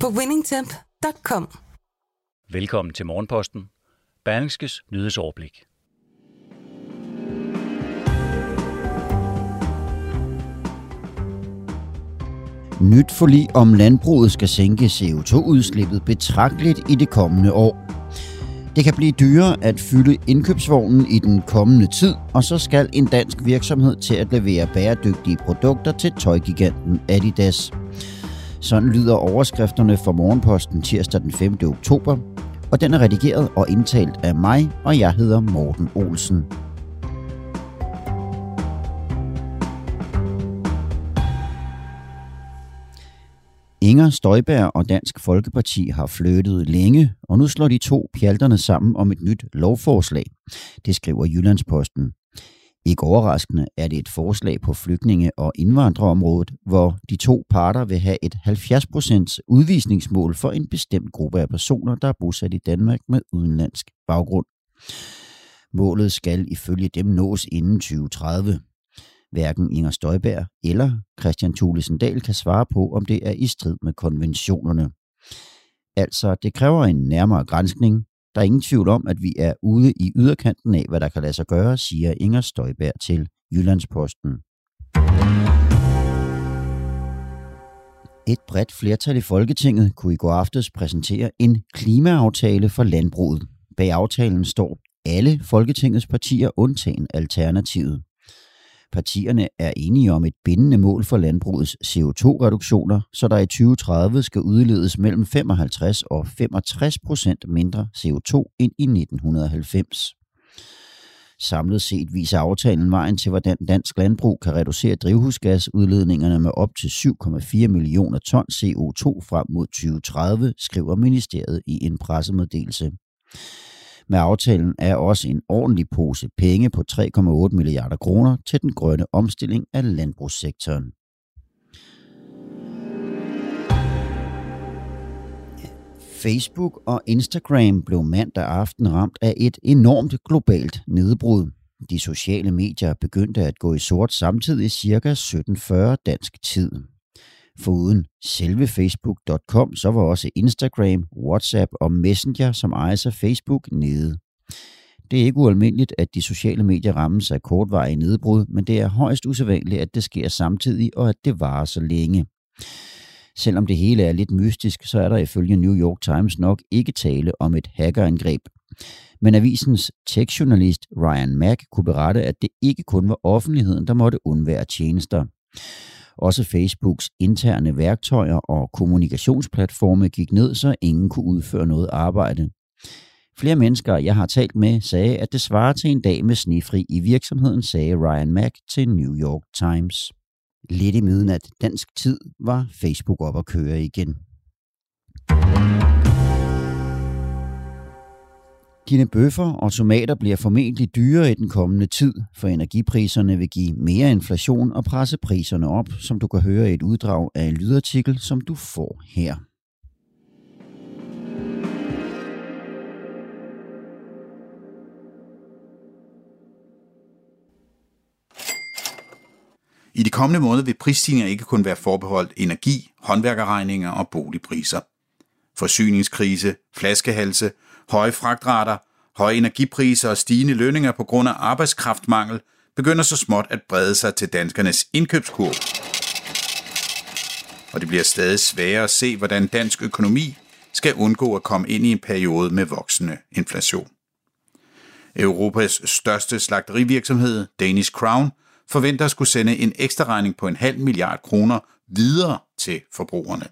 på winningtemp.com. Velkommen til Morgenposten. Berlingskes nyhedsoverblik. Nyt forlig om landbruget skal sænke CO2-udslippet betragteligt i det kommende år. Det kan blive dyrere at fylde indkøbsvognen i den kommende tid, og så skal en dansk virksomhed til at levere bæredygtige produkter til tøjgiganten Adidas. Sådan lyder overskrifterne for Morgenposten tirsdag den 5. oktober, og den er redigeret og indtalt af mig, og jeg hedder Morten Olsen. Inger Støjberg og Dansk Folkeparti har flyttet længe, og nu slår de to pjalterne sammen om et nyt lovforslag. Det skriver Jyllandsposten. Ikke overraskende er det et forslag på flygtninge- og indvandrerområdet, hvor de to parter vil have et 70% udvisningsmål for en bestemt gruppe af personer, der er bosat i Danmark med udenlandsk baggrund. Målet skal ifølge dem nås inden 2030. Hverken Inger Støjberg eller Christian Thulesen Dahl kan svare på, om det er i strid med konventionerne. Altså, det kræver en nærmere grænskning. Der er ingen tvivl om, at vi er ude i yderkanten af, hvad der kan lade sig gøre, siger Inger Støjberg til Jyllandsposten. Et bredt flertal i Folketinget kunne i går aftes præsentere en klimaaftale for landbruget. Bag aftalen står alle Folketingets partier undtagen Alternativet. Partierne er enige om et bindende mål for landbrugets CO2-reduktioner, så der i 2030 skal udledes mellem 55 og 65 procent mindre CO2 end i 1990. Samlet set viser aftalen vejen til, hvordan dansk landbrug kan reducere drivhusgasudledningerne med op til 7,4 millioner ton CO2 frem mod 2030, skriver ministeriet i en pressemeddelelse. Med aftalen er også en ordentlig pose penge på 3,8 milliarder kroner til den grønne omstilling af landbrugssektoren. Facebook og Instagram blev mandag aften ramt af et enormt globalt nedbrud. De sociale medier begyndte at gå i sort samtidig ca. 17.40 dansk tid. Foruden selve Facebook.com, så var også Instagram, WhatsApp og Messenger, som ejes af Facebook, nede. Det er ikke ualmindeligt, at de sociale medier rammes af kortvarige nedbrud, men det er højst usædvanligt, at det sker samtidig, og at det varer så længe. Selvom det hele er lidt mystisk, så er der ifølge New York Times nok ikke tale om et hackerangreb. Men avisens tech-journalist Ryan Mack kunne berette, at det ikke kun var offentligheden, der måtte undvære tjenester. Også Facebooks interne værktøjer og kommunikationsplatforme gik ned, så ingen kunne udføre noget arbejde. Flere mennesker, jeg har talt med, sagde, at det svarer til en dag med snifri i virksomheden, sagde Ryan Mack til New York Times. Lidt i midnat dansk tid var Facebook op at køre igen. Dine bøffer og tomater bliver formentlig dyrere i den kommende tid, for energipriserne vil give mere inflation og presse priserne op, som du kan høre i et uddrag af en lydartikel, som du får her. I de kommende måneder vil prisstigninger ikke kun være forbeholdt energi, håndværkerregninger og boligpriser. Forsyningskrise, flaskehalse, høje fragtrater, høje energipriser og stigende lønninger på grund af arbejdskraftmangel begynder så småt at brede sig til danskernes indkøbskurv. Og det bliver stadig sværere at se, hvordan dansk økonomi skal undgå at komme ind i en periode med voksende inflation. Europas største slagterivirksomhed, Danish Crown, forventer at skulle sende en ekstra regning på en halv milliard kroner videre til forbrugerne.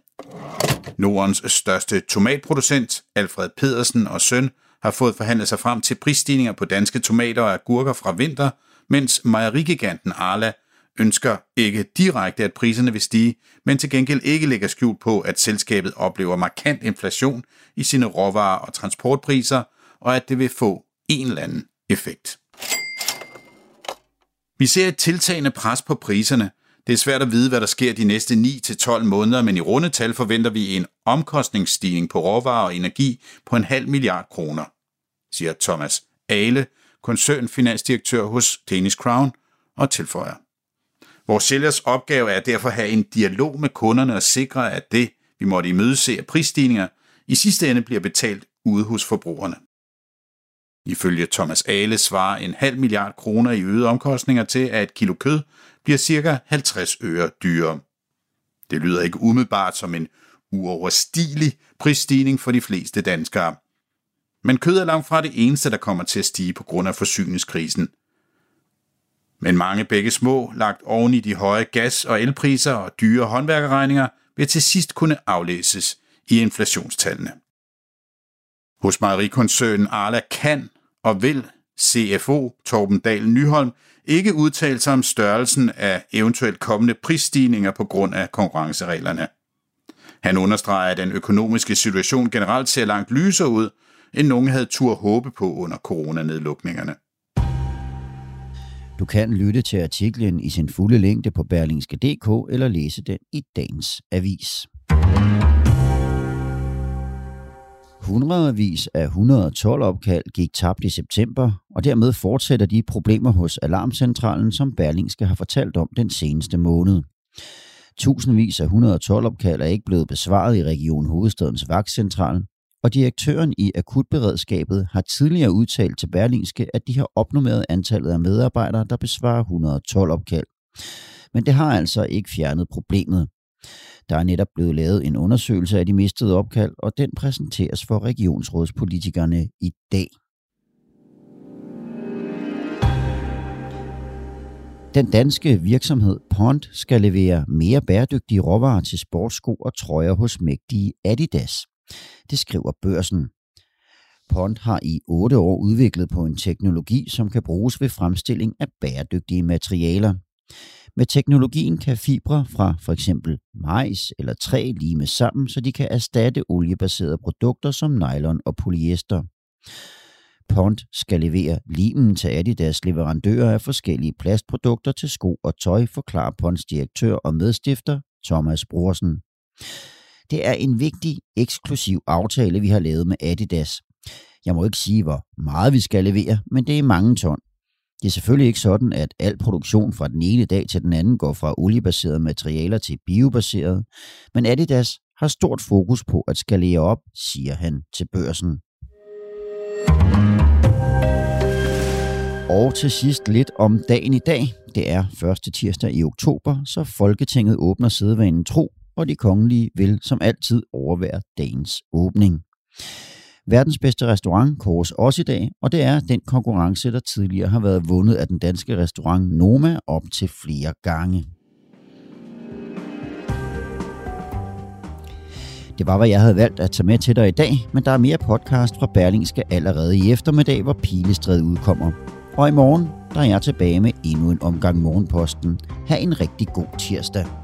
Nordens største tomatproducent, Alfred Pedersen og søn, har fået forhandlet sig frem til prisstigninger på danske tomater og agurker fra vinter, mens mejerigiganten Arla ønsker ikke direkte, at priserne vil stige, men til gengæld ikke lægger skjult på, at selskabet oplever markant inflation i sine råvarer og transportpriser, og at det vil få en eller anden effekt. Vi ser et tiltagende pres på priserne. Det er svært at vide, hvad der sker de næste 9-12 måneder, men i runde tal forventer vi en omkostningsstigning på råvarer og energi på en halv milliard kroner, siger Thomas Ale, koncernfinansdirektør hos Danish Crown, og tilføjer. Vores sælgers opgave er derfor at have en dialog med kunderne og sikre, at det, vi måtte imødese af prisstigninger, i sidste ende bliver betalt ude hos forbrugerne. Ifølge Thomas Ale svarer en halv milliard kroner i øgede omkostninger til, at et kilo kød bliver ca. 50 øre dyrere. Det lyder ikke umiddelbart som en uoverstigelig prisstigning for de fleste danskere. Men kød er langt fra det eneste, der kommer til at stige på grund af forsyningskrisen. Men mange begge små, lagt oven i de høje gas- og elpriser og dyre håndværkerregninger, vil til sidst kunne aflæses i inflationstallene. Hos mejerikoncernen Arla kan og vil CFO Torben Dahl Nyholm ikke udtalt sig om størrelsen af eventuelt kommende prisstigninger på grund af konkurrencereglerne. Han understreger, at den økonomiske situation generelt ser langt lysere ud, end nogen havde tur håbe på under coronanedlukningerne. Du kan lytte til artiklen i sin fulde længde på berlingske.dk eller læse den i dagens avis. Hundredvis af 112 opkald gik tabt i september, og dermed fortsætter de problemer hos Alarmcentralen, som Berlingske har fortalt om den seneste måned. Tusindvis af 112 opkald er ikke blevet besvaret i Region Hovedstadens Vagtcentral, og direktøren i akutberedskabet har tidligere udtalt til Berlingske, at de har opnummeret antallet af medarbejdere, der besvarer 112 opkald. Men det har altså ikke fjernet problemet. Der er netop blevet lavet en undersøgelse af de mistede opkald, og den præsenteres for regionsrådspolitikerne i dag. Den danske virksomhed Pond skal levere mere bæredygtige råvarer til sportsko og trøjer hos mægtige Adidas. Det skriver børsen. Pond har i otte år udviklet på en teknologi, som kan bruges ved fremstilling af bæredygtige materialer. Med teknologien kan fibre fra for eksempel majs eller træ limes sammen, så de kan erstatte oliebaserede produkter som nylon og polyester. Pond skal levere limen til Adidas leverandører af forskellige plastprodukter til sko og tøj, forklarer Ponds direktør og medstifter Thomas Brorsen. Det er en vigtig, eksklusiv aftale, vi har lavet med Adidas. Jeg må ikke sige, hvor meget vi skal levere, men det er mange ton. Det er selvfølgelig ikke sådan, at al produktion fra den ene dag til den anden går fra oliebaserede materialer til biobaserede, men Adidas har stort fokus på at skalere op, siger han til børsen. Og til sidst lidt om dagen i dag. Det er første tirsdag i oktober, så Folketinget åbner sædvanen tro, og de kongelige vil som altid overvære dagens åbning. Verdens bedste restaurant kåres også i dag, og det er den konkurrence, der tidligere har været vundet af den danske restaurant Noma op til flere gange. Det var, hvad jeg havde valgt at tage med til dig i dag, men der er mere podcast fra Berlingske allerede i eftermiddag, hvor Pilestræd udkommer. Og i morgen, der er jeg tilbage med endnu en omgang Morgenposten. Ha' en rigtig god tirsdag.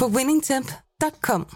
på winningtemp.com.